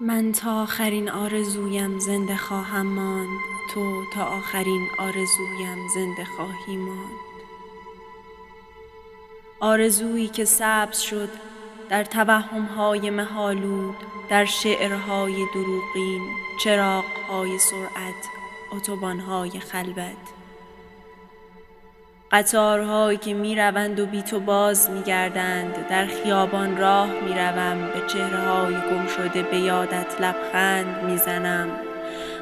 من تا آخرین آرزویم زنده خواهم ماند. تو تا آخرین آرزویم زنده خواهی ماند. آرزویی که سبز شد در توهمهای مه‌آلود در شعرهای دروغین چراغهای سرعت اتوبان‌های خلوت. قطارهایی که می‌روند و بی تو باز میگردند در خیابان راه می‌روم به چهرههای گمشده به یادت لبخند می‌زنم.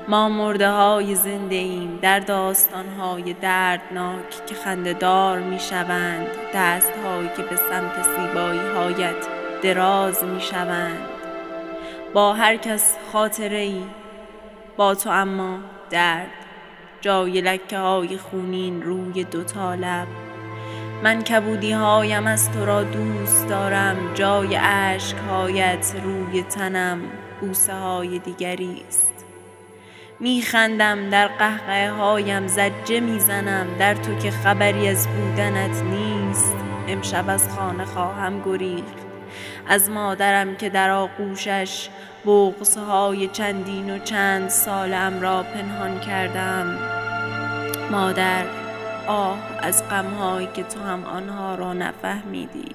ما مرده های زنده ایم در داستان های دردناک که خندهدار می‌شوند. دست هایی که به سمت زیبایی هایت دراز می‌شوند. با هر کس خاطره ای با تو اما درد. جای لکه های خونین روی دوتا لب. من کبودی هایم از تو را دوست دارم جای اشک هایت روی تنم بوسه های دیگری است. می خندم در قهقه هایم زجه می زنم در تو که خبری از بودنت نیست. امشب از خانه خواهم گریخت. از مادرم که در آغوشش های چندین و چند سالم را پنهان کردم. مادر آه از غمهایی که تو هم آنها را نفهمیدی.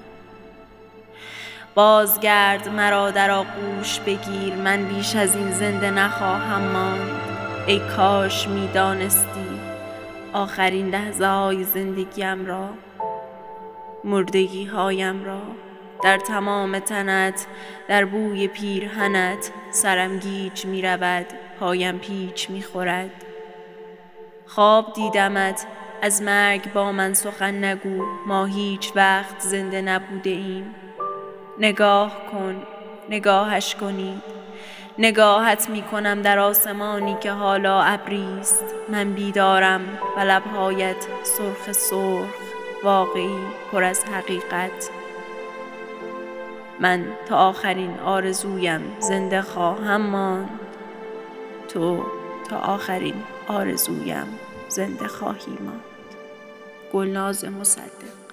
بازگرد مرا در آغوش بگیر من بیش از این زنده نخواهم ماند. ای کاش می‌دانستی آخرین لحظه های زندگیم را مردگی هایم را. در تمام تنت در بوی پیرهنت سرم گیج می رود پایم پیچ می خورد خواب دیدمت از مرگ با من سخن نگو ما هیچ وقت زنده نبوده ایم. نگاه کن نگاهش کنید نگاهت می کنم در آسمانی که حالا ابریست من بیدارم و لبهایت سرخ سرخ واقعی پر از حقیقت. من تا آخرین آرزویم زنده خواهم ماند. تو تا آخرین آرزویم زنده خواهی ماند. گلناز مصدق.